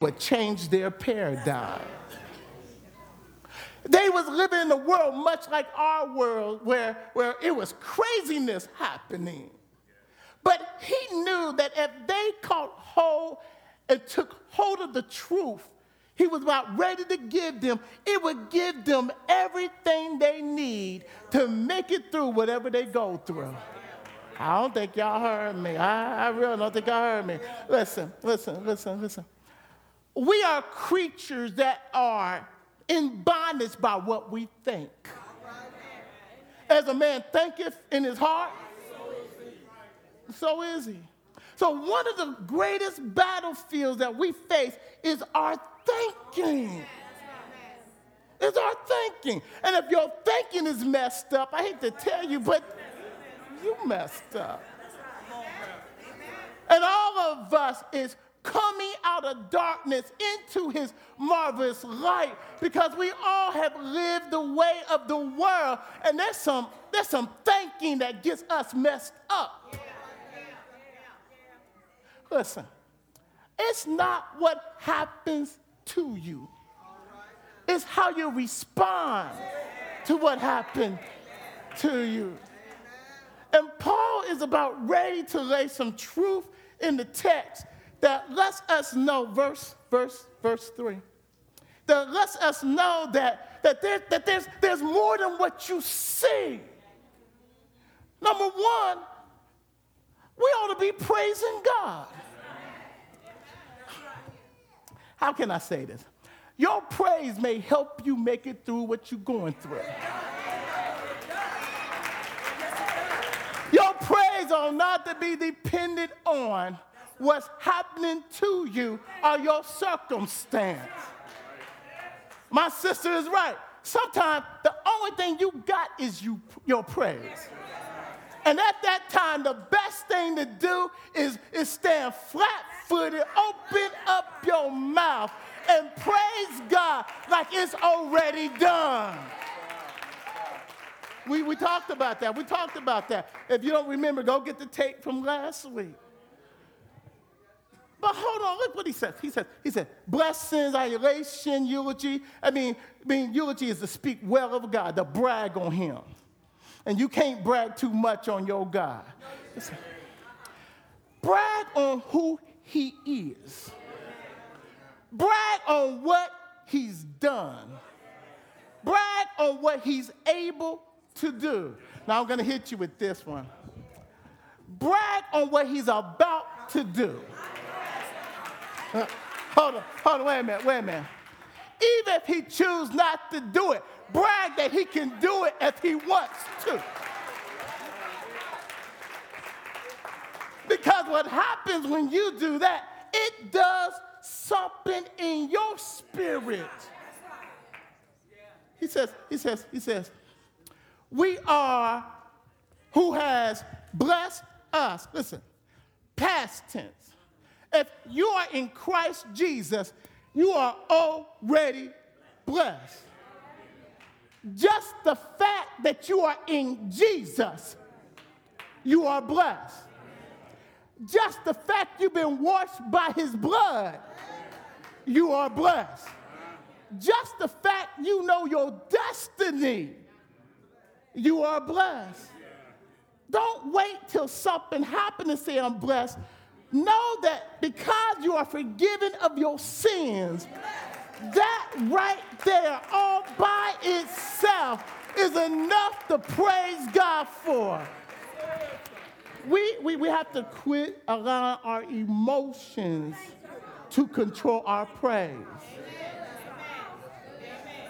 would change their paradigm. They was living in a world much like our world where, where it was craziness happening. But he knew that if they caught hold and took hold of the truth, he was about ready to give them, it would give them everything they need to make it through whatever they go through. I don't think y'all heard me. I, I really don't think y'all heard me. Listen, listen, listen, listen. We are creatures that are in bondage by what we think. As a man thinketh in his heart, so is he. So, one of the greatest battlefields that we face is our thinking. It's our thinking. And if your thinking is messed up, I hate to tell you, but you messed up. And all of us is coming out of darkness into his marvelous light because we all have lived the way of the world. And there's some there's some thinking that gets us messed up. Listen it's not what happens to you. It's how you respond to what happened to you. And paul is about ready to lay some truth in the text that lets us know, verse, verse, verse 3, that lets us know that, that, there, that there's, there's more than what you see. Number one, we ought to be praising God. How can I say this? Your praise may help you make it through what you're going through. Your praise ought not to be dependent on what's happening to you or your circumstance. My sister is right. Sometimes the only thing you got is you, your praise. And at that time, the best thing to do is, is stand flat footed, open up your mouth, and praise God like it's already done. We, we talked about that. We talked about that. If you don't remember, go get the tape from last week. But hold on, look what he says. He says, he said, blessings, adulation, eulogy. I mean, I mean, eulogy is to speak well of God, to brag on him. And you can't brag too much on your God. Brag on who he is. Brag on what he's done. Brag on what he's able to do. Now I'm to hit you with this one. Brag on what he's about to do. Uh, hold on, hold on, wait a minute, wait a minute. Even if he choose not to do it, brag that he can do it if he wants to. Because what happens when you do that, it does something in your spirit. He says, he says, he says, we are who has blessed us. Listen, past tense. If you are in Christ Jesus, you are already blessed. Just the fact that you are in Jesus, you are blessed. Just the fact you've been washed by his blood, you are blessed. Just the fact you know your destiny, you are blessed. Don't wait till something happens to say I'm blessed know that because you are forgiven of your sins, that right there, all by itself, is enough to praise God for. We, we, we have to quit allowing our emotions to control our praise.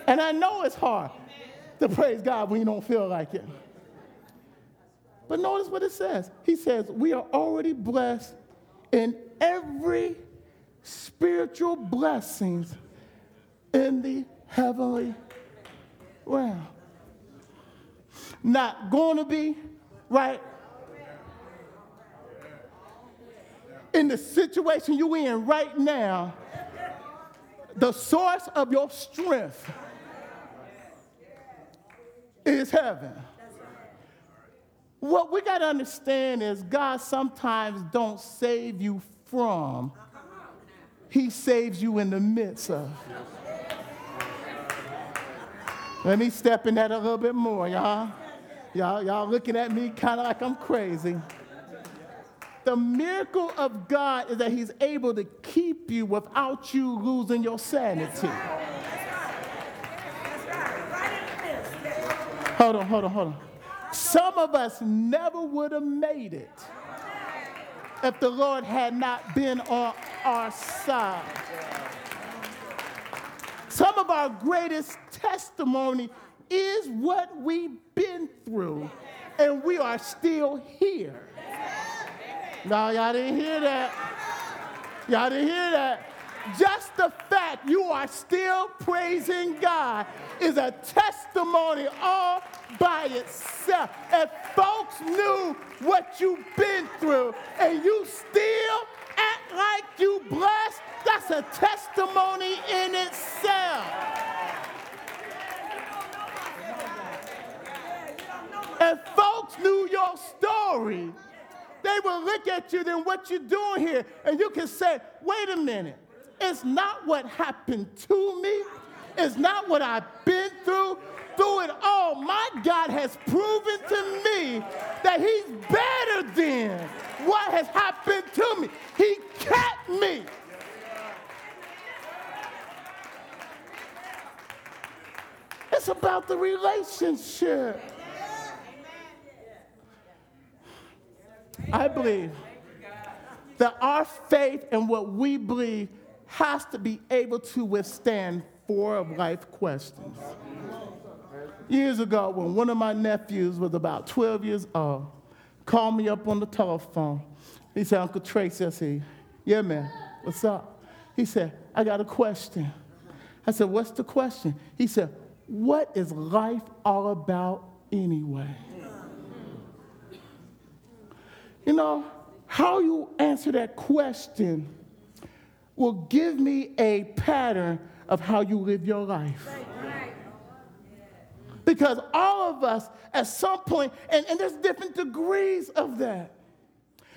And I know it's hard to praise God when you don't feel like it. But notice what it says. He says, We are already blessed in every spiritual blessings in the heavenly realm. Not going to be, right? In the situation you're in right now, the source of your strength is heaven. What we got to understand is God sometimes don't save you from he saves you in the midst of. Let me step in that a little bit more, y'all. Y'all, y'all looking at me kind of like I'm crazy. The miracle of God is that He's able to keep you without you losing your sanity. Hold on, hold on, hold on. Some of us never would have made it if the Lord had not been on our side. Some of our greatest testimony is what we've been through, and we are still here. No, y'all didn't hear that. Y'all didn't hear that. Just the fact you are still praising God is a testimony all by itself. If folks knew what you've been through and you still act like you blessed, that's a testimony in itself. If folks knew your story, they will look at you, then what you're doing here, and you can say, wait a minute, it's not what happened to me, it's not what I've been through. Through it all, my God has proven to me that He's better than what has happened to me. He kept me. It's about the relationship. I believe that our faith and what we believe has to be able to withstand four of life questions. Years ago, when one of my nephews was about 12 years old, called me up on the telephone. He said, Uncle Tracy, I said, yeah, man, what's up? He said, I got a question. I said, what's the question? He said, what is life all about anyway? You know, how you answer that question will give me a pattern of how you live your life. Because all of us, at some point, and, and there's different degrees of that.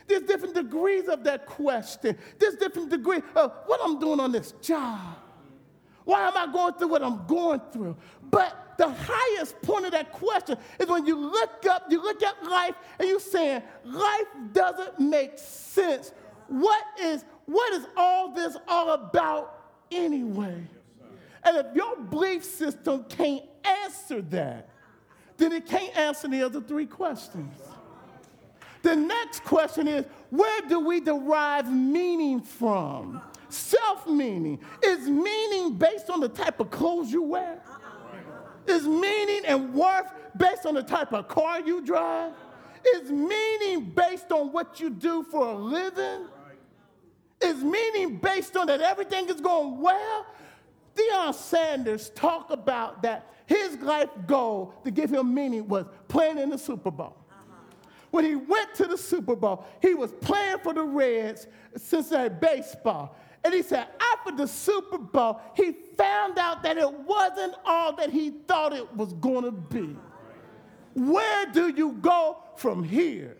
There's different degrees of that question. There's different degrees of what I'm doing on this job. Why am I going through what I'm going through? But the highest point of that question is when you look up, you look at life, and you're saying, life doesn't make sense. What is, what is all this all about anyway? And if your belief system can't answer that, then it can't answer the other three questions. The next question is where do we derive meaning from? Self meaning. Is meaning based on the type of clothes you wear? Is meaning and worth based on the type of car you drive? Is meaning based on what you do for a living? Is meaning based on that everything is going well? Deion Sanders talked about that his life goal to give him meaning was playing in the Super Bowl. Uh-huh. When he went to the Super Bowl, he was playing for the Reds, Cincinnati baseball. And he said, after the Super Bowl, he found out that it wasn't all that he thought it was going to be. Where do you go from here?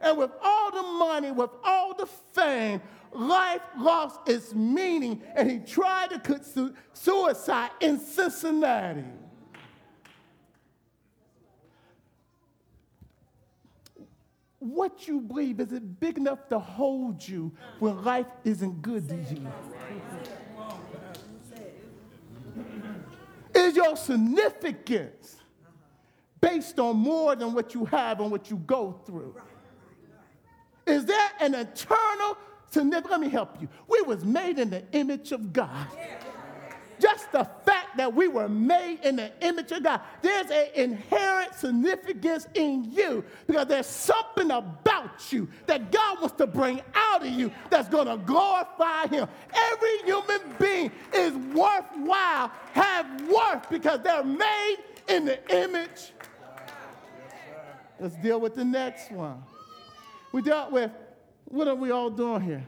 And with all the money, with all the fame, life lost its meaning, and he tried to commit su- suicide in Cincinnati. what you believe, is it big enough to hold you when life isn't good to you? Is your significance based on more than what you have and what you go through? Is there an eternal significance? Let me help you. We was made in the image of God. Just the fact that we were made in the image of God, there's an inherent significance in you because there's something about you that God wants to bring out of you that's going to glorify Him. Every human being is worthwhile, have worth because they're made in the image. Let's deal with the next one. We dealt with what are we all doing here?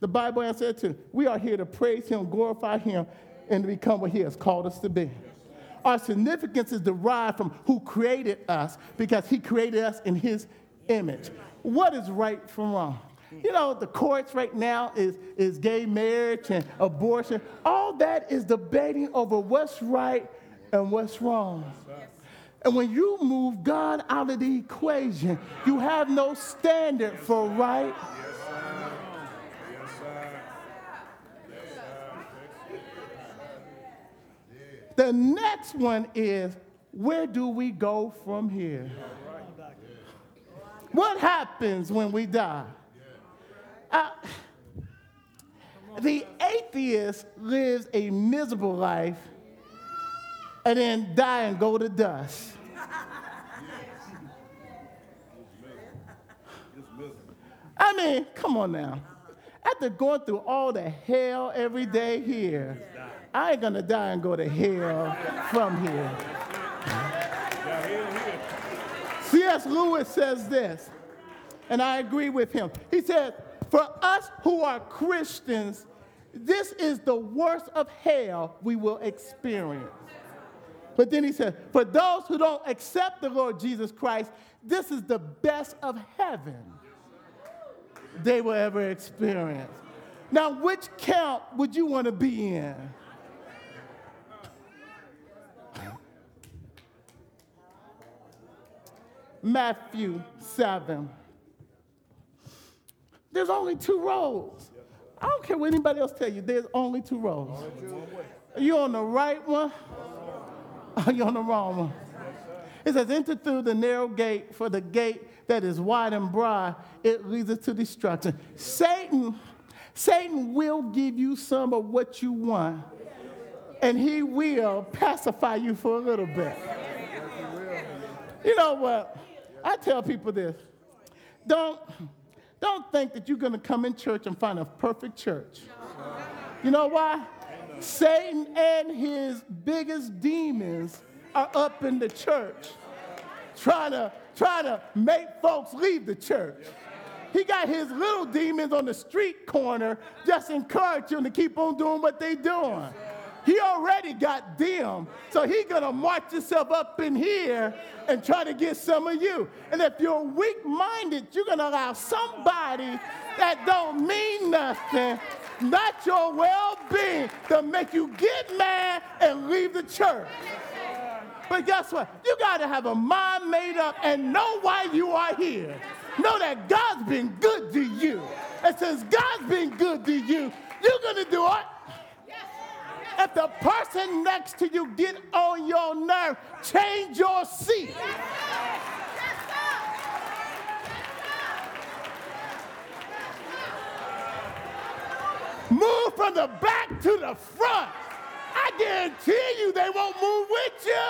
The Bible answered to we are here to praise Him, glorify Him, and to become what He has called us to be. Our significance is derived from who created us because He created us in His image. What is right from wrong? You know, the courts right now is, is gay marriage and abortion. All that is debating over what's right and what's wrong. And when you move God out of the equation, you have no standard for right. The next one is where do we go from here? What happens when we die? Uh, the atheist lives a miserable life and then die and go to dust. I mean, come on now. After going through all the hell every day here, I ain't gonna die and go to hell from here. C.S. Lewis says this, and I agree with him. He said, For us who are Christians, this is the worst of hell we will experience. But then he said, For those who don't accept the Lord Jesus Christ, this is the best of heaven they will ever experience. Now, which camp would you want to be in? Matthew 7. There's only two roads. I don't care what anybody else tell you, there's only two roads. Are you on the right one? Are on the wrong one? It says, enter through the narrow gate, for the gate that is wide and broad, it leads us to destruction. Satan, Satan will give you some of what you want, and he will pacify you for a little bit. You know what? I tell people this. Don't, don't think that you're going to come in church and find a perfect church. You know why? Satan and his biggest demons are up in the church trying to, trying to make folks leave the church. He got his little demons on the street corner just encouraging them to keep on doing what they're doing. He already got them. So he gonna march himself up in here and try to get some of you. And if you're weak-minded, you're gonna allow somebody that don't mean nothing, not your well-being, to make you get mad and leave the church. But guess what? You gotta have a mind made up and know why you are here. Know that God's been good to you. And since God's been good to you, you're gonna do it if the person next to you get on your nerve, change your seat. Move from the back to the front. I guarantee you they won't move with you.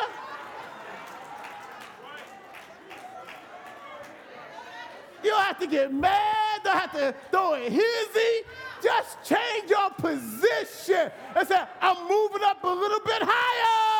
You don't have to get mad, don't have to throw a hizzy. Just change your position and say, I'm moving up a little bit higher.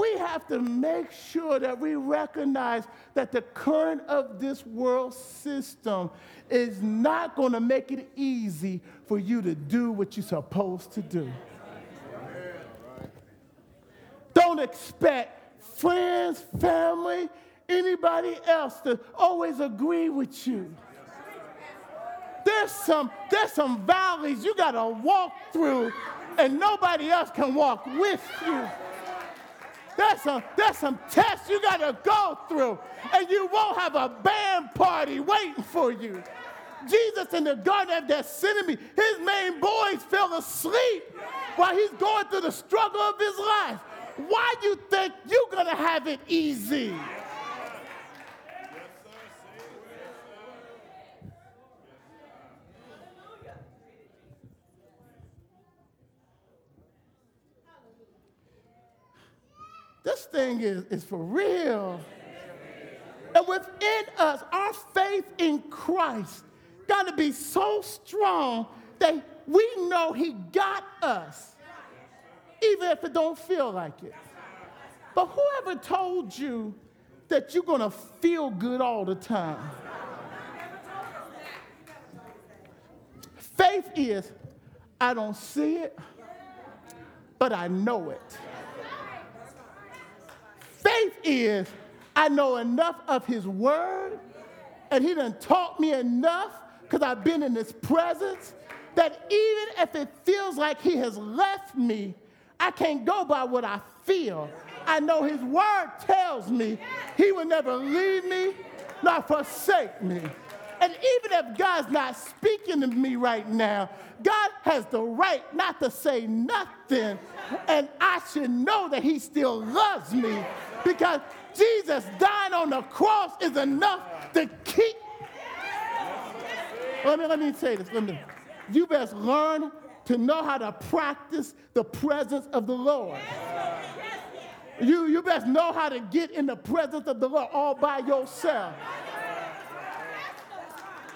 We have to make sure that we recognize that the current of this world system is not going to make it easy for you to do what you're supposed to do. Don't expect friends, family, anybody else to always agree with you. There's some, there's some valleys you got to walk through, and nobody else can walk with you. There's some, there's some tests you got to go through, and you won't have a band party waiting for you. Jesus in the Garden of Gethsemane, his main boys fell asleep while he's going through the struggle of his life. Why you think you're going to have it easy? This thing is, is for real. And within us, our faith in Christ got to be so strong that we know He got us even if it don't feel like it. But whoever told you that you're going to feel good all the time? Faith is, I don't see it, but I know it. Faith is I know enough of his word, and he done taught me enough because I've been in his presence that even if it feels like he has left me, I can't go by what I feel. I know his word tells me he will never leave me nor forsake me. And even if God's not speaking to me right now, God has the right not to say nothing. And I should know that he still loves me because Jesus dying on the cross is enough to keep. Let me, let me say this. Let me, you best learn to know how to practice the presence of the Lord. You, you best know how to get in the presence of the Lord all by yourself.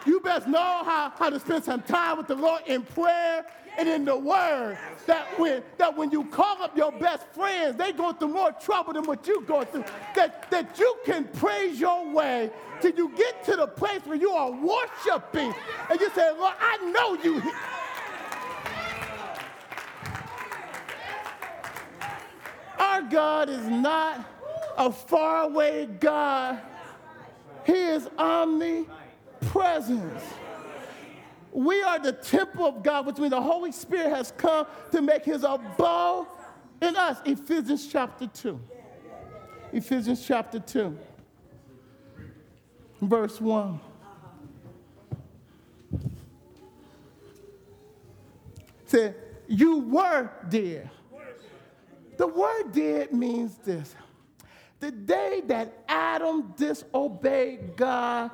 You best know how, how to spend some time with the Lord in prayer and in the word. That when, that when you call up your best friends, they go through more trouble than what you go through. That, that you can praise your way till you get to the place where you are worshiping and you say, Lord, I know you. Our God is not a faraway God. He is omnipresent. We are the temple of God, which means the Holy Spirit has come to make his abode in us. Ephesians chapter 2. Ephesians chapter 2, verse 1. Said, You were dead. The word dead means this. The day that Adam disobeyed God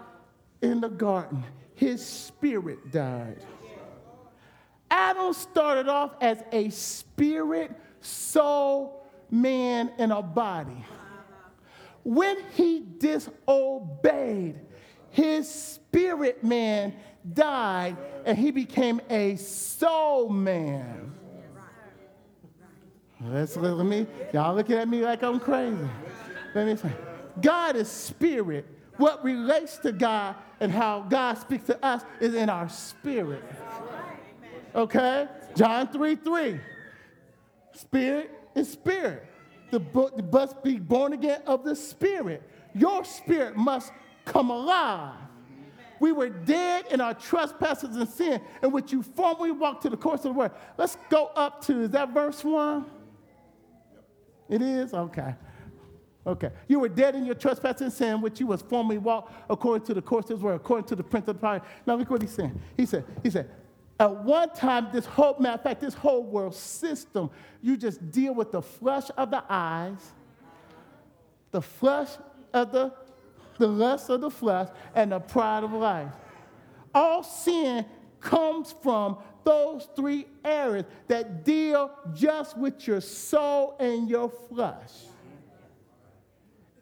in the garden, his spirit died. Adam started off as a spirit, soul, man, and a body. When he disobeyed, his spirit man died and he became a soul man. Let's, let me, y'all looking at me like I'm crazy. Let me say, God is spirit. What relates to God and how God speaks to us is in our spirit. Okay? John 3 3. Spirit is spirit. The book must be born again of the spirit. Your spirit must come alive. We were dead in our trespasses and sin, in which you formerly walked to the course of the word. Let's go up to, is that verse 1? It is? Okay. Okay. You were dead in your trespass and sin, which you was formerly walked according to the course of his word, according to the prince of the power. Now look what he's saying. He said, he said, at one time, this whole, matter of fact, this whole world system, you just deal with the flesh of the eyes, the flesh of the, the lust of the flesh, and the pride of life. All sin comes from those three areas that deal just with your soul and your flesh.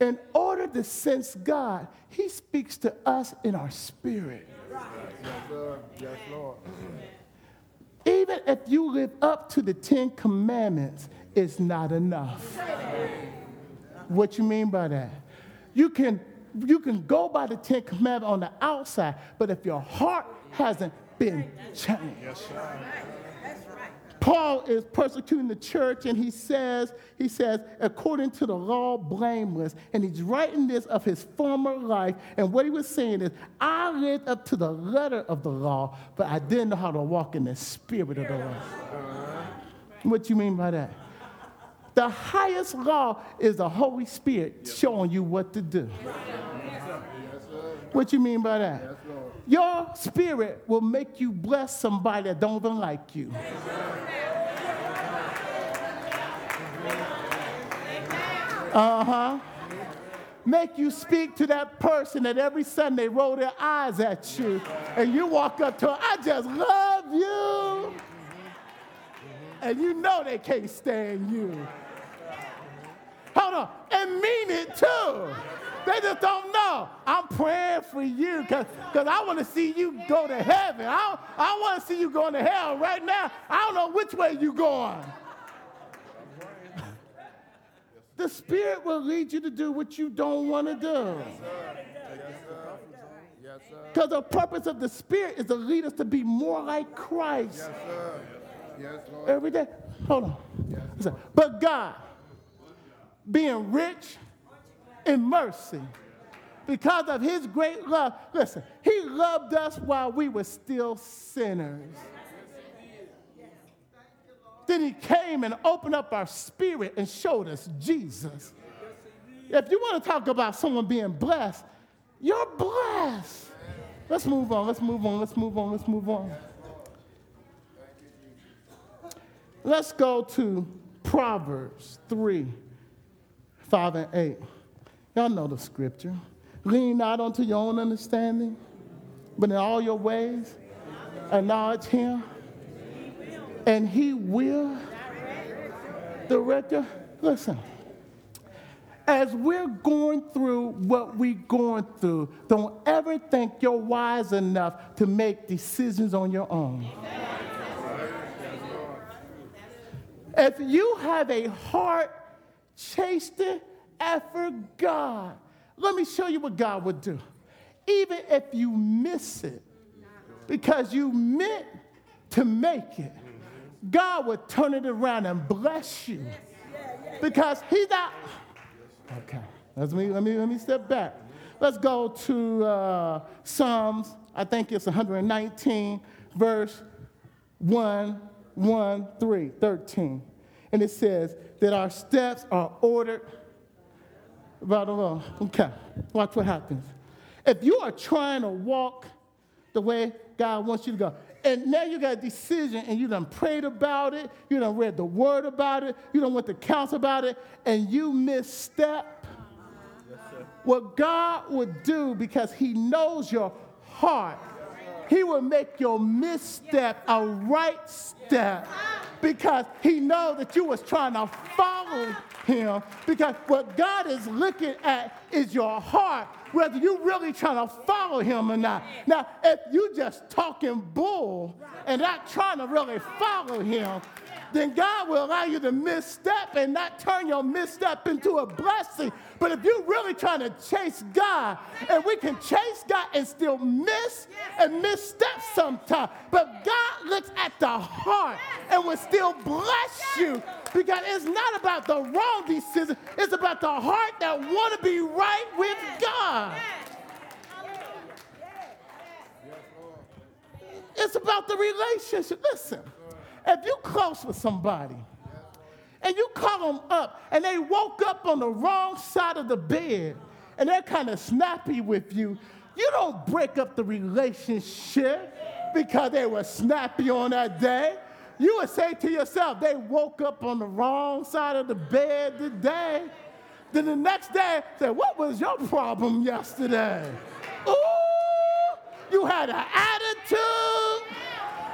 In order to sense God, He speaks to us in our spirit. Yes. Yes, Lord. Even if you live up to the Ten Commandments, it's not enough. What you mean by that? You can, you can go by the Ten Commandments on the outside, but if your heart hasn't been changed. Yes. Paul is persecuting the church and he says, he says, according to the law, blameless. And he's writing this of his former life. And what he was saying is, I lived up to the letter of the law, but I didn't know how to walk in the spirit of the law. What you mean by that? The highest law is the Holy Spirit showing you what to do. What you mean by that? Your spirit will make you bless somebody that don't even like you. Uh huh. Make you speak to that person that every Sunday roll their eyes at you, and you walk up to them, I just love you. And you know they can't stand you. Hold on, and mean it too. They just don't know. I'm praying for you because I want to see you go to heaven. I, I want to see you going to hell right now. I don't know which way you're going. The Spirit will lead you to do what you don't want to do. Because the purpose of the Spirit is to lead us to be more like Christ Yes, sir. Yes, Lord. every day. Hold on. But God, being rich in mercy. Because of his great love. Listen, he loved us while we were still sinners. Then he came and opened up our spirit and showed us Jesus. If you want to talk about someone being blessed, you're blessed. Let's move on, let's move on, let's move on, let's move on. Let's go to Proverbs 3 5 and 8. Y'all know the scripture. Lean not unto your own understanding, but in all your ways, acknowledge him, and he will direct you. Listen, as we're going through what we're going through, don't ever think you're wise enough to make decisions on your own. If you have a heart chasing after God, let me show you what God would do. Even if you miss it, because you meant to make it, God would turn it around and bless you. Because He's not. Okay, let me, let me, let me step back. Let's go to uh, Psalms, I think it's 119, verse 1, 1, 3, 13. And it says that our steps are ordered the Lord. Okay, watch what happens. If you are trying to walk the way God wants you to go, and now you got a decision and you done prayed about it, you done read the word about it, you done went to counsel about it, and you misstep. what God would do because He knows your heart, He will make your misstep a right step because He knows that you was trying to follow Him. Because what God is looking at is your heart whether you really trying to follow him or not. Now, if you just talking bull and not trying to really follow him, then God will allow you to misstep and not turn your misstep into a blessing. But if you're really trying to chase God, and we can chase God and still miss and misstep sometimes, but God looks at the heart and will still bless you because it's not about the wrong decision, it's about the heart that want to be right with God. It's about the relationship. Listen, if you're close with somebody and you call them up and they woke up on the wrong side of the bed and they're kind of snappy with you, you don't break up the relationship because they were snappy on that day. You would say to yourself, they woke up on the wrong side of the bed today. Then the next day, say, what was your problem yesterday? Ooh, you had an attitude.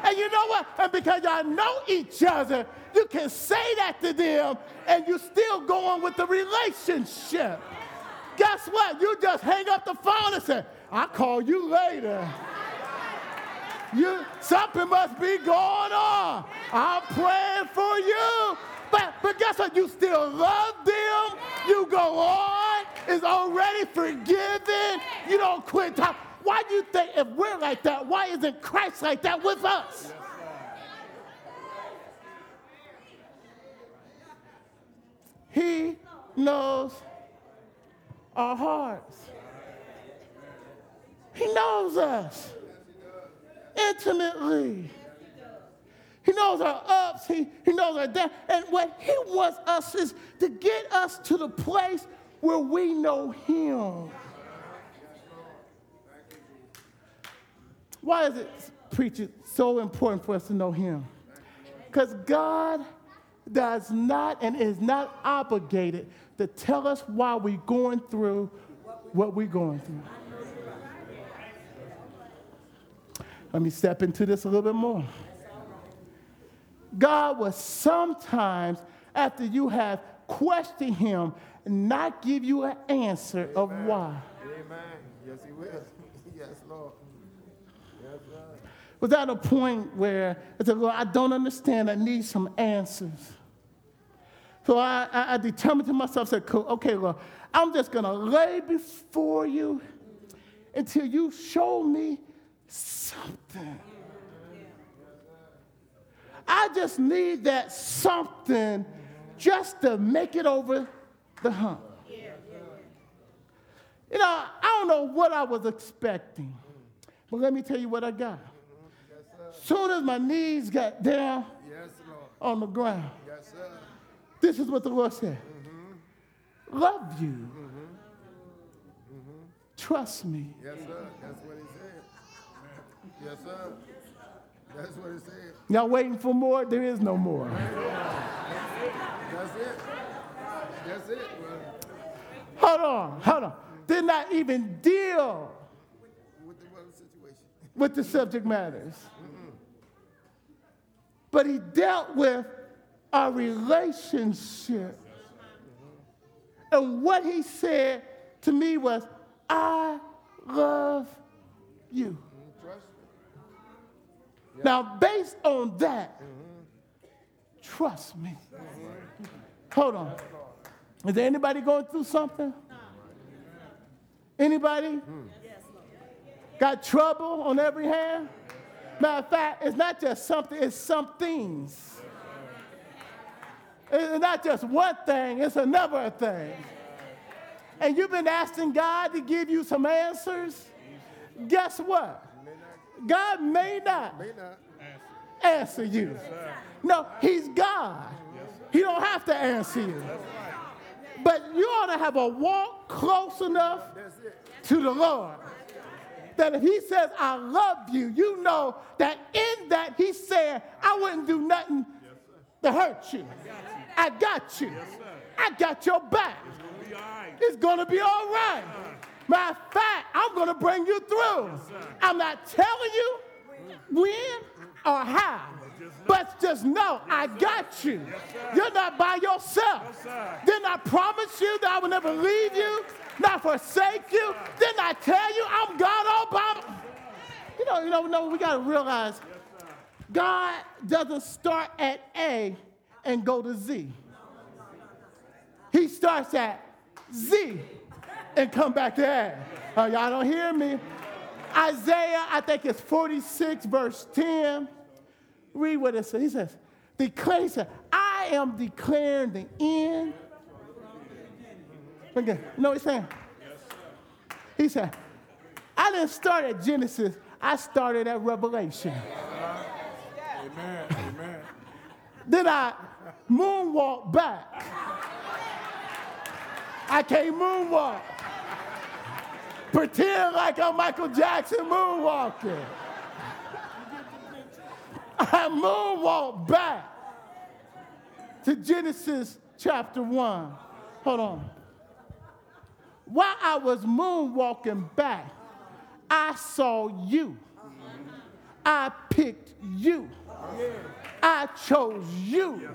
And you know what? And because y'all know each other, you can say that to them and you still go on with the relationship. Guess what? You just hang up the phone and say, I'll call you later. You, something must be going on. I'm praying for you. But, but guess what? You still love them. You go on. It's already forgiven. You don't quit talking. Why do you think if we're like that, why isn't Christ like that with us? He knows our hearts. He knows us intimately. He knows our ups, he, he knows our downs. And what he wants us is to get us to the place where we know him. Why is it, preacher, so important for us to know Him? Because God does not and is not obligated to tell us why we're going through what we're going through. Let me step into this a little bit more. God will sometimes, after you have questioned Him, not give you an answer of why. Amen. Yes, He will. yes, Lord was at a point where I said, Lord, I don't understand. I need some answers. So I, I, I determined to myself, said, okay, Lord, I'm just going to lay before you until you show me something. I just need that something just to make it over the hump. You know, I don't know what I was expecting, but let me tell you what I got. Soon as my knees got down Yes, on the ground, Yes, this is what the Lord said Love you. Trust me. Yes, sir. That's what he said. Yes, sir. That's what he said. Y'all waiting for more? There is no more. That's it. That's it. Hold on, hold on. Did not even deal With the other situation. With the subject matters. But he dealt with our relationship. And what he said to me was, I love you. Now, based on that, trust me. Hold on. Is there anybody going through something? Anybody? Got trouble on every hand? Matter of fact, it's not just something, it's some things. It's not just one thing, it's another thing. And you've been asking God to give you some answers. Guess what? God may not answer you. No, he's God. He don't have to answer you. But you ought to have a walk close enough to the Lord that if he says, I love you, you know that in that he said, I wouldn't do nothing to hurt you. I got you. I got your back. It's going to be all right. Matter of fact, I'm going to bring you through. I'm not telling you when or how, but just know I got you. You're not by yourself. Didn't I promise you that I would never leave you, not forsake you? Didn't I tell you I'm God all by my- You know, you know, no, we got to realize God doesn't start at A and go to Z. He starts at Z and come back to A. Oh, y'all don't hear me? Isaiah, I think it's 46, verse 10. Read what it says. He says, declare, said, I am declaring the end. Okay. You know what he's saying? He said, I didn't start at Genesis, I started at Revelation. Amen. Amen. Then I moonwalk back. I can't moonwalk. Pretend like I'm Michael Jackson moonwalking. I moonwalk back to Genesis chapter 1. Hold on. While I was moonwalking back, I saw you. I picked you. I chose you.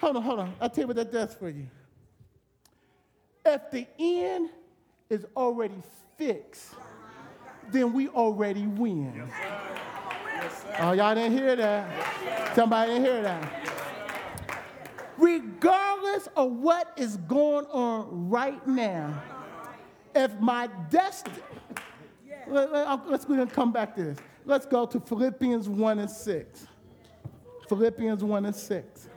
Hold on, hold on. I'll tell you what that does for you. If the end is already fixed, then we already win. Oh, y'all didn't hear that. Somebody didn't hear that. Regardless of what is going on right now, if my destiny, let, us and come back to this. Let's go to Philippians 1 and 6. Philippians 1 and 6.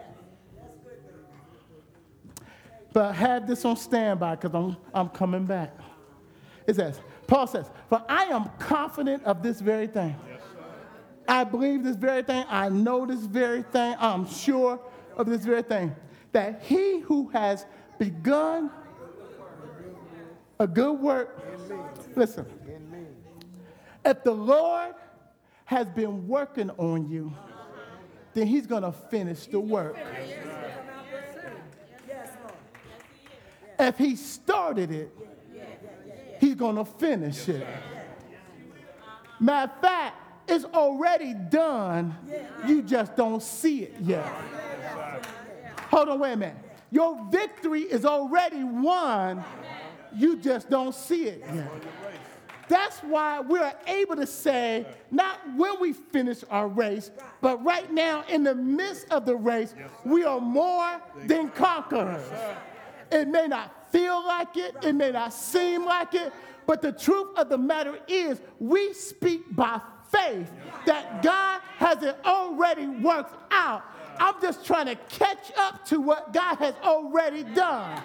But have this on standby because I'm, I'm coming back. It says, Paul says, For I am confident of this very thing. I believe this very thing. I know this very thing. I'm sure of this very thing. That he who has begun a good work, listen, if the Lord has been working on you, then he's going to finish the work. If he started it, he's going to finish it. Matter of fact, it's already done. You just don't see it yet. Hold on, wait a minute. Your victory is already won. You just don't see it yet. That's why we're able to say, not when we finish our race, but right now in the midst of the race, we are more than conquerors. It may not feel like it, it may not seem like it, but the truth of the matter is, we speak by faith that God has it already worked out. I'm just trying to catch up to what God has already done.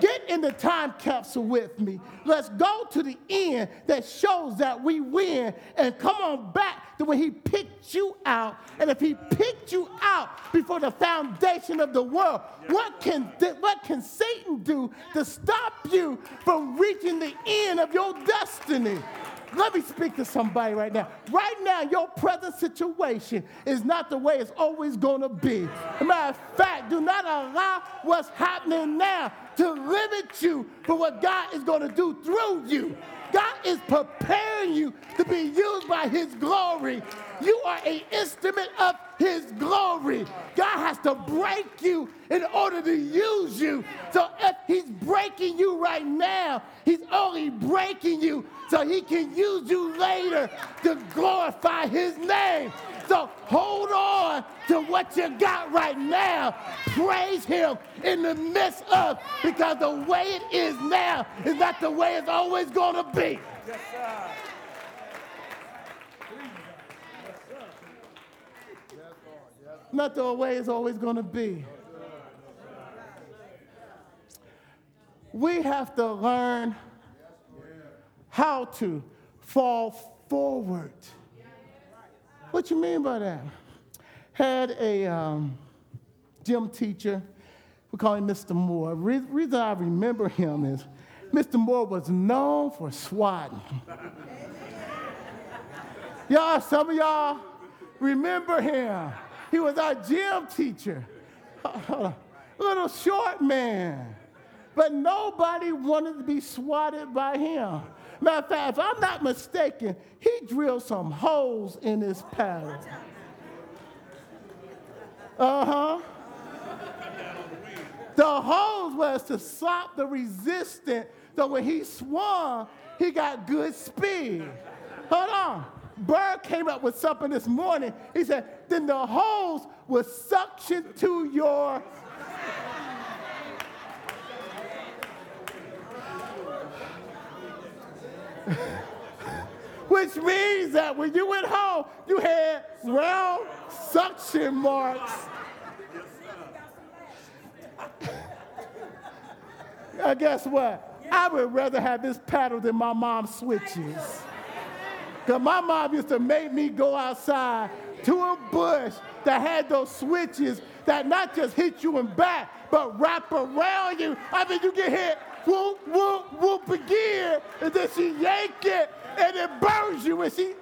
Get in the time capsule with me. Let's go to the end that shows that we win and come on back to when he picked you out. And if he picked you out before the foundation of the world, what can, what can Satan do to stop you from reaching the end of your destiny? Let me speak to somebody right now. Right now, your present situation is not the way it's always going to be. Matter of fact, do not allow what's happening now to limit you for what God is going to do through you. Is preparing you to be used by His glory. You are an instrument of His glory. God has to break you in order to use you. So if He's breaking you right now, He's only breaking you so He can use you later to glorify His name. So hold on to what you got right now. Praise Him in the midst of, because the way it is now is not the way it's always going to be. Not the way it's always going to be. We have to learn how to fall forward. What you mean by that? Had a um, gym teacher, we call him Mr. Moore. Re- reason I remember him is Mr. Moore was known for swatting. y'all, some of y'all remember him. He was our gym teacher. Little short man. But nobody wanted to be swatted by him. Matter of fact, if I'm not mistaken, he drilled some holes in his paddle. Uh huh. The holes was to stop the resistance so when he swung, he got good speed. Hold on. Bird came up with something this morning. He said, then the holes will suction to your Which means that when you went home, you had round suction marks. uh, guess what? I would rather have this paddle than my mom's switches. Because my mom used to make me go outside to a bush that had those switches that not just hit you in the back, but wrap around you. I mean, you get hit, whoop, whoop, whoop again, and then she yank it, and it burns you. And she,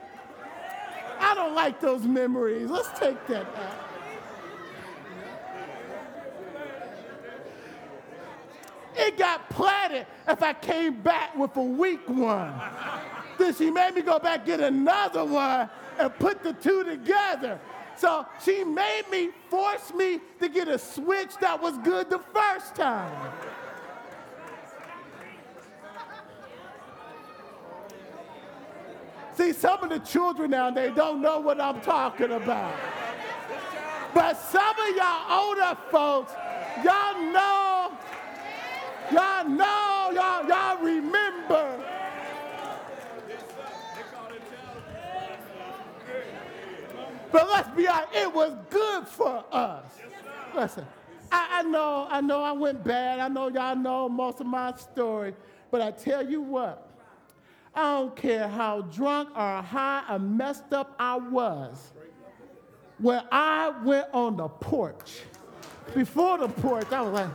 I don't like those memories. Let's take that out. It got planted if I came back with a weak one. then she made me go back get another one and put the two together. So she made me, force me to get a switch that was good the first time. See, some of the children now, they don't know what I'm talking about. But some of y'all older folks, y'all know, y'all know, y'all, y'all remember. But let's be honest, it was good for us. Listen, I, I know, I know I went bad. I know y'all know most of my story. But I tell you what, I don't care how drunk or high or messed up I was. When I went on the porch, before the porch, I was like,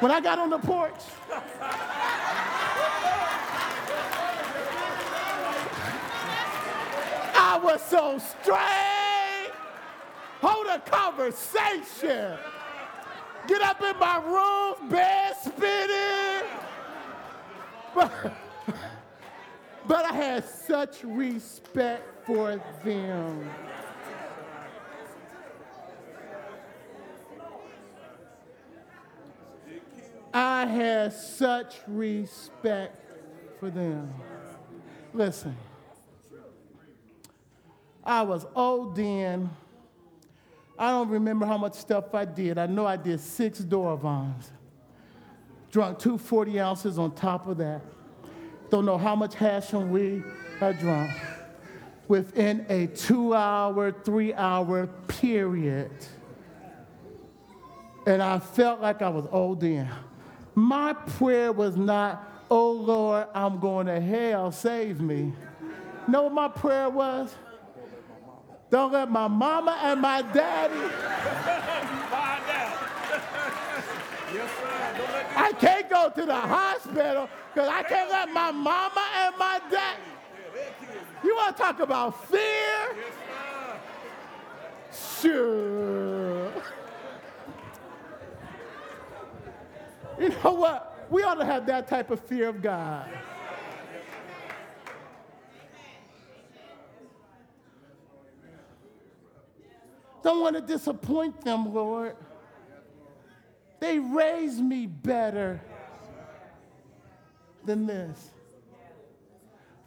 when I got on the porch, I was so straight. Hold a conversation. Get up in my room, bed spinning. But, but I had such respect for them. I had such respect for them. Listen. I was old then. I don't remember how much stuff I did. I know I did six Durafons. Drunk two 40 ounces on top of that. Don't know how much hash and weed I drunk. Within a two hour, three hour period. and I felt like I was ODing. My prayer was not, oh Lord, I'm going to hell, save me. Know what my prayer was? Don't let my mama and my daddy. I can't go to the hospital because I can't let my mama and my dad. You want to talk about fear? Sure. You know what? We ought to have that type of fear of God. Don't want to disappoint them, Lord. They raised me better than this.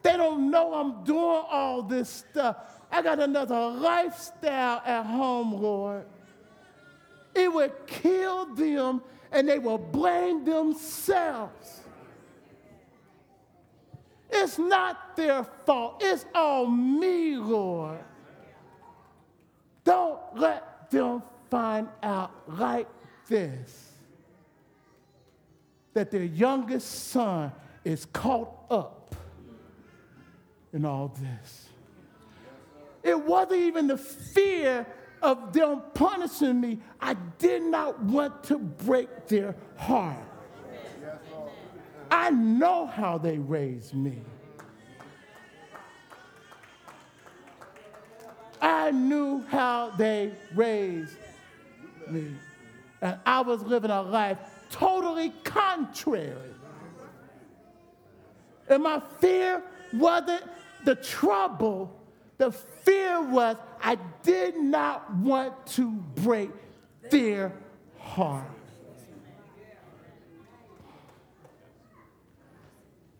They don't know I'm doing all this stuff. I got another lifestyle at home, Lord. It would kill them and they will blame themselves. It's not their fault, it's all me, Lord. Don't let them find out like this that their youngest son is caught up in all this. It wasn't even the fear of them punishing me. I did not want to break their heart. I know how they raised me. I knew how they raised me. And I was living a life totally contrary. And my fear wasn't the trouble, the fear was I did not want to break their heart.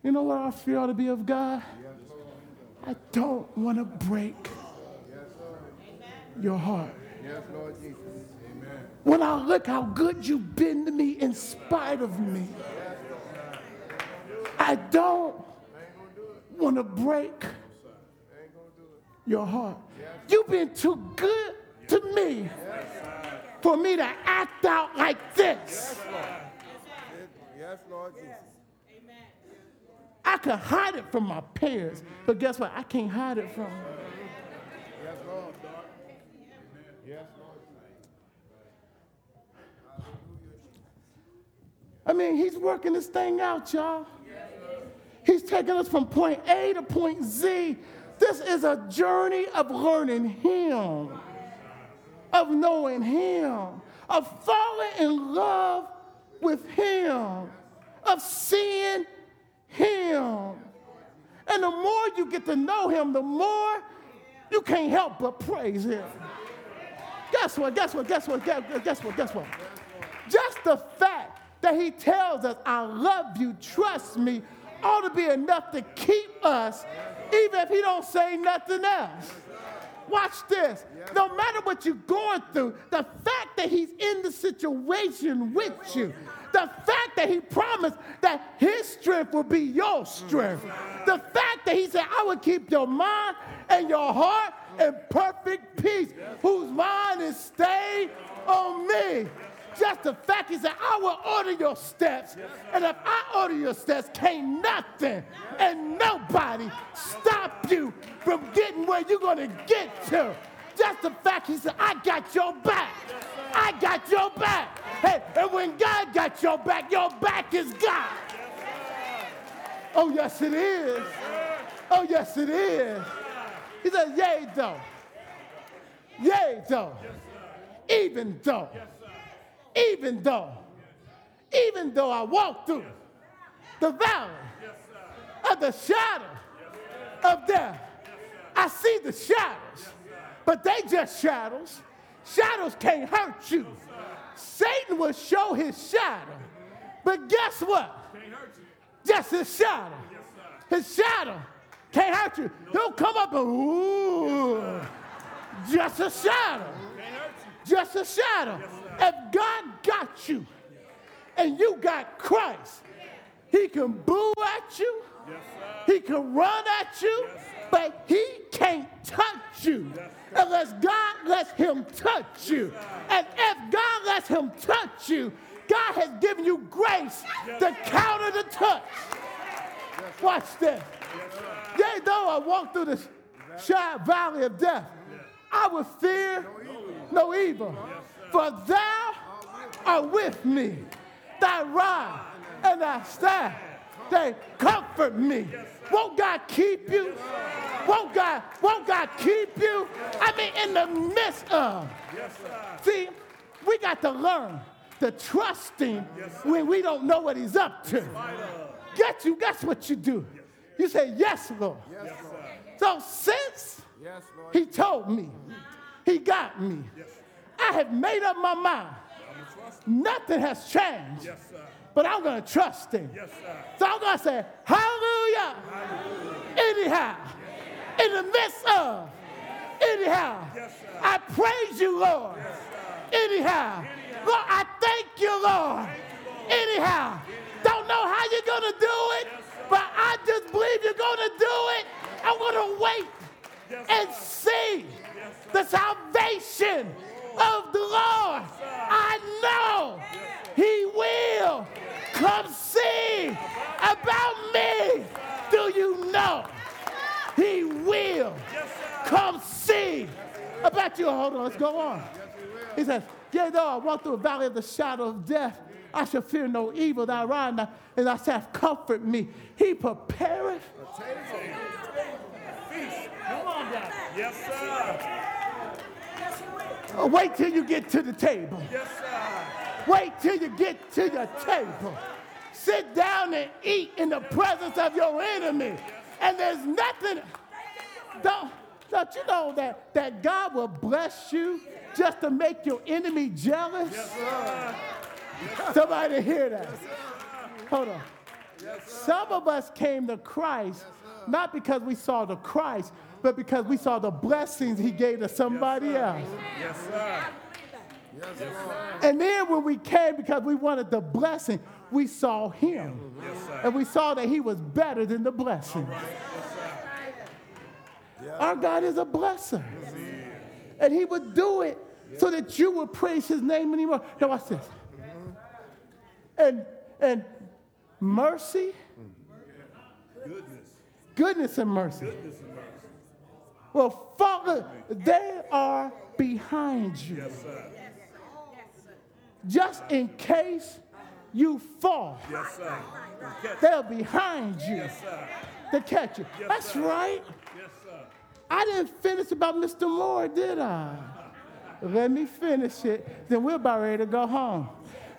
You know what our fear ought to be of God? I don't want to break your heart. Yes, Lord Jesus. When I look how good you've been to me in spite of me, I don't want to break your heart. You've been too good to me for me to act out like this. Yes, Lord Jesus. I could hide it from my parents, but guess what? I can't hide it from. Yes, Lord. Yes, Lord. I mean, he's working this thing out, y'all. He's taking us from point A to point Z. This is a journey of learning Him, of knowing Him, of falling in love with Him, of seeing Him. And the more you get to know Him, the more you can't help but praise Him. Guess what? Guess what? Guess what? Guess what? Guess what? Guess what? Just the fact that he tells us, I love you, trust me, ought to be enough to keep us, even if he don't say nothing else. Watch this. No matter what you're going through, the fact that he's in the situation with you, the fact that he promised that his strength will be your strength, the fact that he said, I will keep your mind and your heart in perfect peace, whose mind is stayed on me. Just the fact he said, I will order your steps. And if I order your steps, can't nothing and nobody stop you from getting where you're going to get to. Just the fact he said, I got your back. I got your back. Hey, and when God got your back, your back is God. Oh, yes, it is. Oh, yes, it is. He said, Yea, though. Yea, though. Even though. Even though. Even though I walk through the valley of the shadow of death, I see the shadows, but they just shadows. Shadows can't hurt you. Satan will show his shadow, but guess what? Just his shadow. His shadow can't hurt you. He'll come up and ooh, just a shadow. Just a shadow. If God got you and you got Christ, he can boo at you, he can run at you, but he can't touch you unless God lets him touch you. and if God lets him touch you, God has given you grace to counter the touch. Watch this. Yeah, though I walk through the shy valley of death, I would fear no evil. No evil. For thou art with me. Thy rod and thy staff, they comfort me. Won't God keep you? Won't God, won't God keep you? I mean, in the midst of. See, we got to learn to trust him when we don't know what he's up to. Get you, that's what you do. You say, Yes, Lord. So since Yes, Lord. he told me, he got me, I have made up my mind. Nothing has changed, but I'm going to trust him. So I'm going to say, Hallelujah. Anyhow, in the midst of, anyhow, I praise you, Lord. Anyhow, Lord, I thank you, Lord. Anyhow, don't know how you're going to do it, but I just believe you're going to do it. I'm going to wait and see the salvation of the Lord. I know He will come see about me. Do you know He will come see about you? Hold on, let's go on. He says, Yea, though I walk through a valley of the shadow of death, I shall fear no evil. Thy rod and thy- staff comfort me. He prepareth. Come on, down. Yes, sir. Oh, wait till you get to the table. Yes, sir. Wait till you get to your table. Sit down and eat in the presence of your enemy. And there's nothing. Don't, don't you know that, that God will bless you just to make your enemy jealous? Somebody hear that. Hold on. Some of us came to Christ not because we saw the Christ, but because we saw the blessings he gave to somebody else. Yes, sir. Yes, Lord. And then when we came because we wanted the blessing, we saw him. Yes, And we saw that he was better than the blessing. Our God is a blesser. And he would do it so that you would praise his name anymore. Now watch this. Mm-hmm. And mm-hmm. and mercy, goodness and mercy. Well, Father, they are behind you Yes, sir. just in case you fall. Yes, sir. They're behind you Yes, sir. to catch you. Yes, That's sir. right. Yes, sir. I didn't finish about Mr. Moore, did I? Let me finish it. Then we're about ready to go home.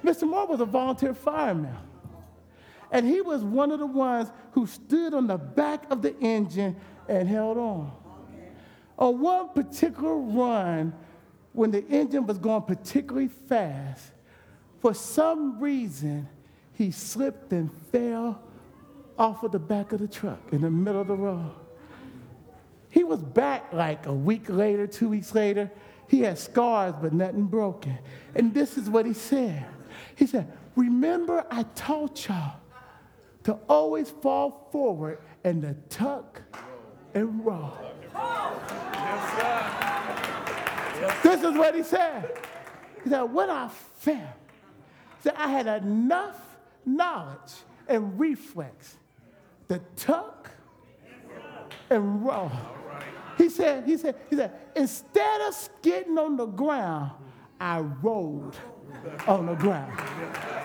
Mr. Moore was a volunteer fireman. And he was one of the ones who stood on the back of the engine and held on. On one particular run, when the engine was going particularly fast, for some reason, he slipped and fell off of the back of the truck in the middle of the road. He was back like a week later, two weeks later. He had scars, but nothing broken. And this is what he said He said, Remember, I taught y'all to always fall forward and to tuck and roll. This is what he said. He said, When I fell, he said, I had enough knowledge and reflex to tuck and roll. He said, he said, he said, instead of skidding on the ground, I rolled on the ground.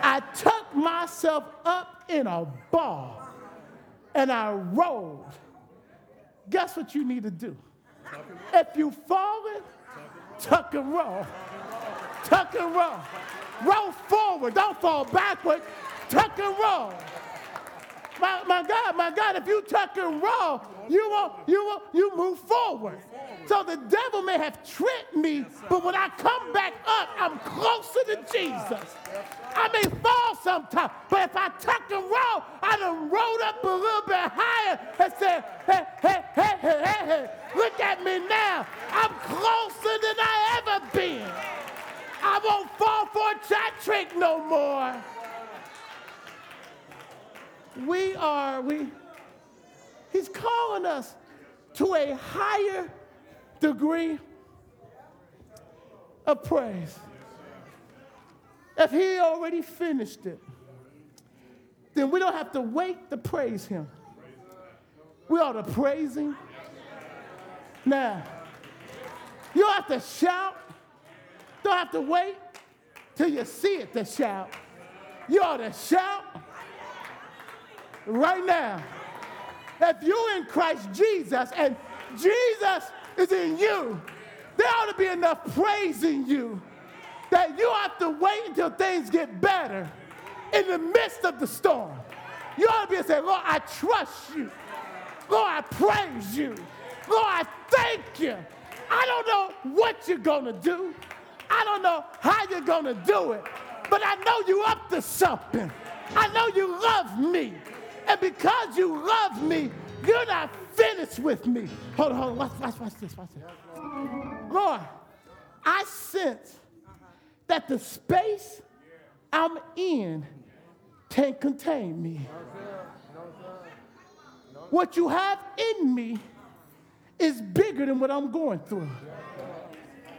I tucked myself up in a ball and I rolled. Guess what you need to do? If you falling, tuck and roll. Tuck and roll. Roll forward. Don't fall backward. Tuck and roll. My, my God, my God, if you tuck and roll, you won't, you won't, you move forward. So the devil may have tricked me, but when I come back up, I'm closer to Jesus. I may fall sometimes, but if I tuck and roll, I done rolled up a little bit higher and said, hey, hey, hey, hey, hey, hey, look at me now. I'm closer than I ever been. I won't fall for a chat trick no more. We are, we, he's calling us to a higher degree of praise. If he already finished it, then we don't have to wait to praise him. We ought to praise him. Now, you don't have to shout. Don't have to wait till you see it to shout. You ought to shout right now. If you're in Christ Jesus and Jesus is in you, there ought to be enough praise in you that you have to wait until things get better in the midst of the storm. You ought to be able to say, Lord, I trust you. Lord, I praise you. Lord, I thank you. I don't know what you're going to do. I don't know how you're going to do it, but I know you're up to something. I know you love me. And because you love me, you're not finished with me. Hold on, hold on. Watch, watch, watch this, watch this. Lord, I sense that the space I'm in can't contain me. What you have in me is bigger than what I'm going through.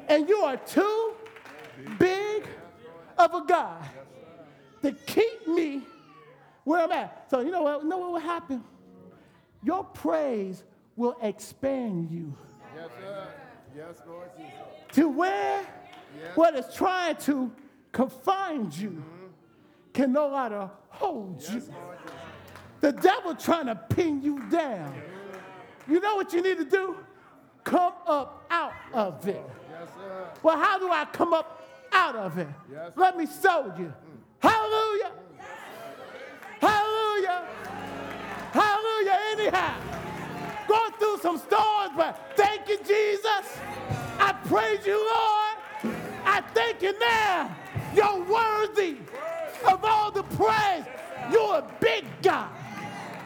And you are too big of a God to keep me where I'm at. So you know what? You know what will happen? Your praise will expand you Yes, sir. Yes, Lord Jesus. to where Yes. what is trying to confine you mm-hmm. can no longer hold you. The devil trying to pin you down. You know what you need to do? Come up out of it. Yes, sir. Well, how do I come up out of it? Yes. Let me show you. Mm. Hallelujah. Hallelujah. Hallelujah. Anyhow, going through some storms, but thank you, Jesus. I praise you, Lord. I thank you now. You're worthy of all the praise. You're a big God.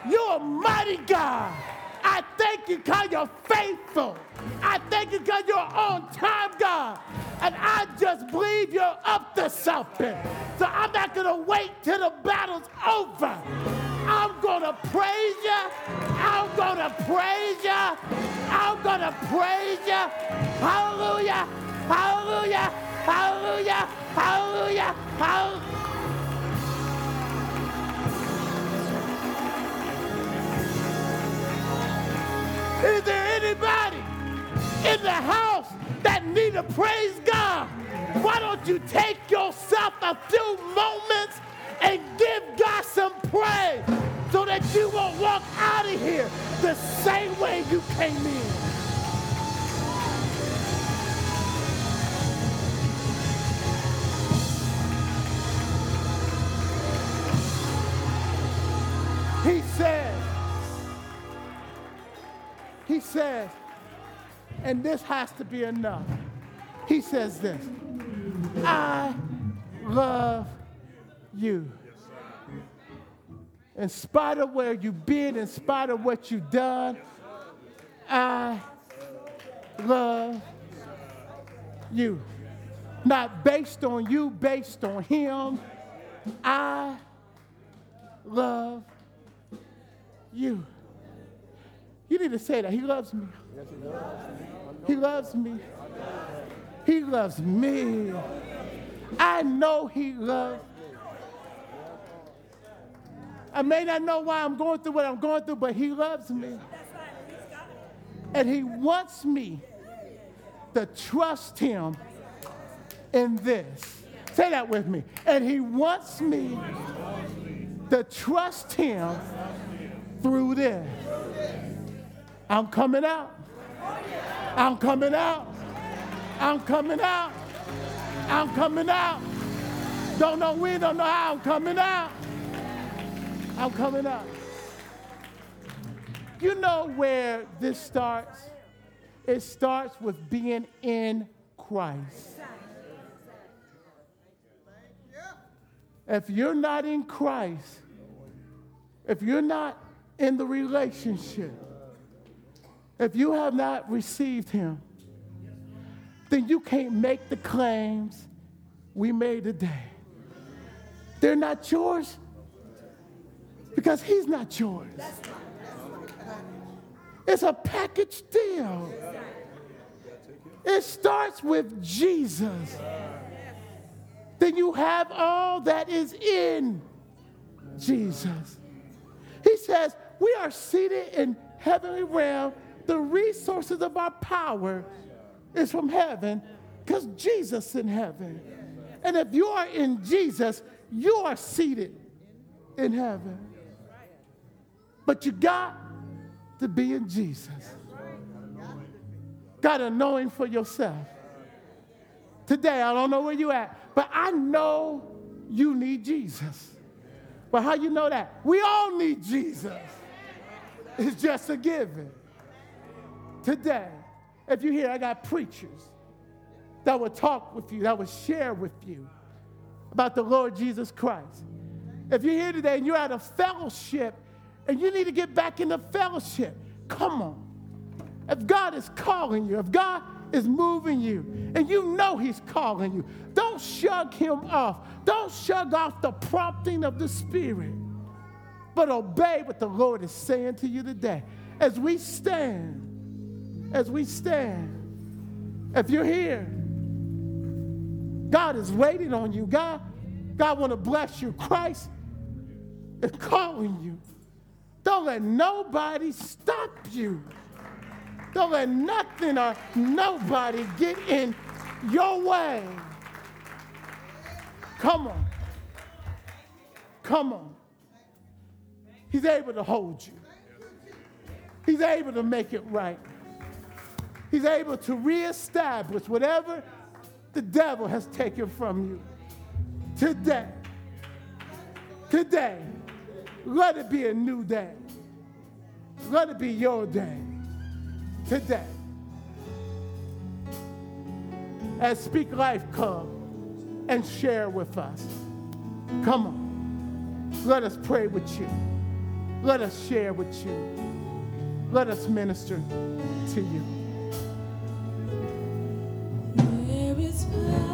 You're a mighty God. I thank you because you're faithful. I thank you because you're on time, God. And I just believe you're up to something. So I'm not going to wait till the battle's over. I'm to praise you. I'm to praise you. I'm to praise you. Hallelujah. Hallelujah. Hallelujah. Hallelujah. Hallelujah. Is there anybody in the house that need to praise God? Why don't you take yourself a few moments and give God some praise so that you won't walk out of here the same way you came in? He says, he says, and this has to be enough. He says this I love you. In spite of where you've been, in spite of what you've done, I love you. Not based on you, based on him. I love you. You need to say that. He loves me. He loves me. He loves me. I know He loves. I may not know why I'm going through what I'm going through, but He loves me. And He wants me to trust Him in this. Say that with me. And He wants me to trust Him through this. I'm coming out. I'm coming out. I'm coming out. I'm coming out. Don't know when, don't know how. I'm coming out. I'm coming up. You know where this starts? It starts with being in Christ. If you're not in Christ, if you're not in the relationship, if you have not received him, then you can't make the claims we made today. They're not yours because he's not yours. It's a package deal. It starts with Jesus. Then you have all that is in Jesus. He says, we are seated in heavenly realm. The resources of our power is from heaven because Jesus in heaven. And if you are in Jesus, you are seated in heaven. But you got to be in Jesus. Got to know him for yourself. Today, I don't know where you at, but I know you need Jesus. But how you know that? We all need Jesus. It's just a given. Today, if you're here, I got preachers that will talk with you, that will share with you about the Lord Jesus Christ. If you're here today and you're at a fellowship and you need to get back into fellowship, come on. If God is calling you, if God is moving you, and you know He's calling you, don't shug Him off. Don't shug off the prompting of the Spirit, but obey what the Lord is saying to you today. As we stand, as we stand, if you're here, God is waiting on you. God, God want to bless you. Christ is calling you. Don't let nobody stop you. Don't let nothing or nobody get in your way. Come on. Come on. He's able to hold you. He's able to make it right. He's able to reestablish whatever the devil has taken from you. Today, today, let it be a new day. Let it be your day. Today. As Speak Life come and share with us. Come on. Let us pray with you. Let us share with you. Let us minister to you. There is power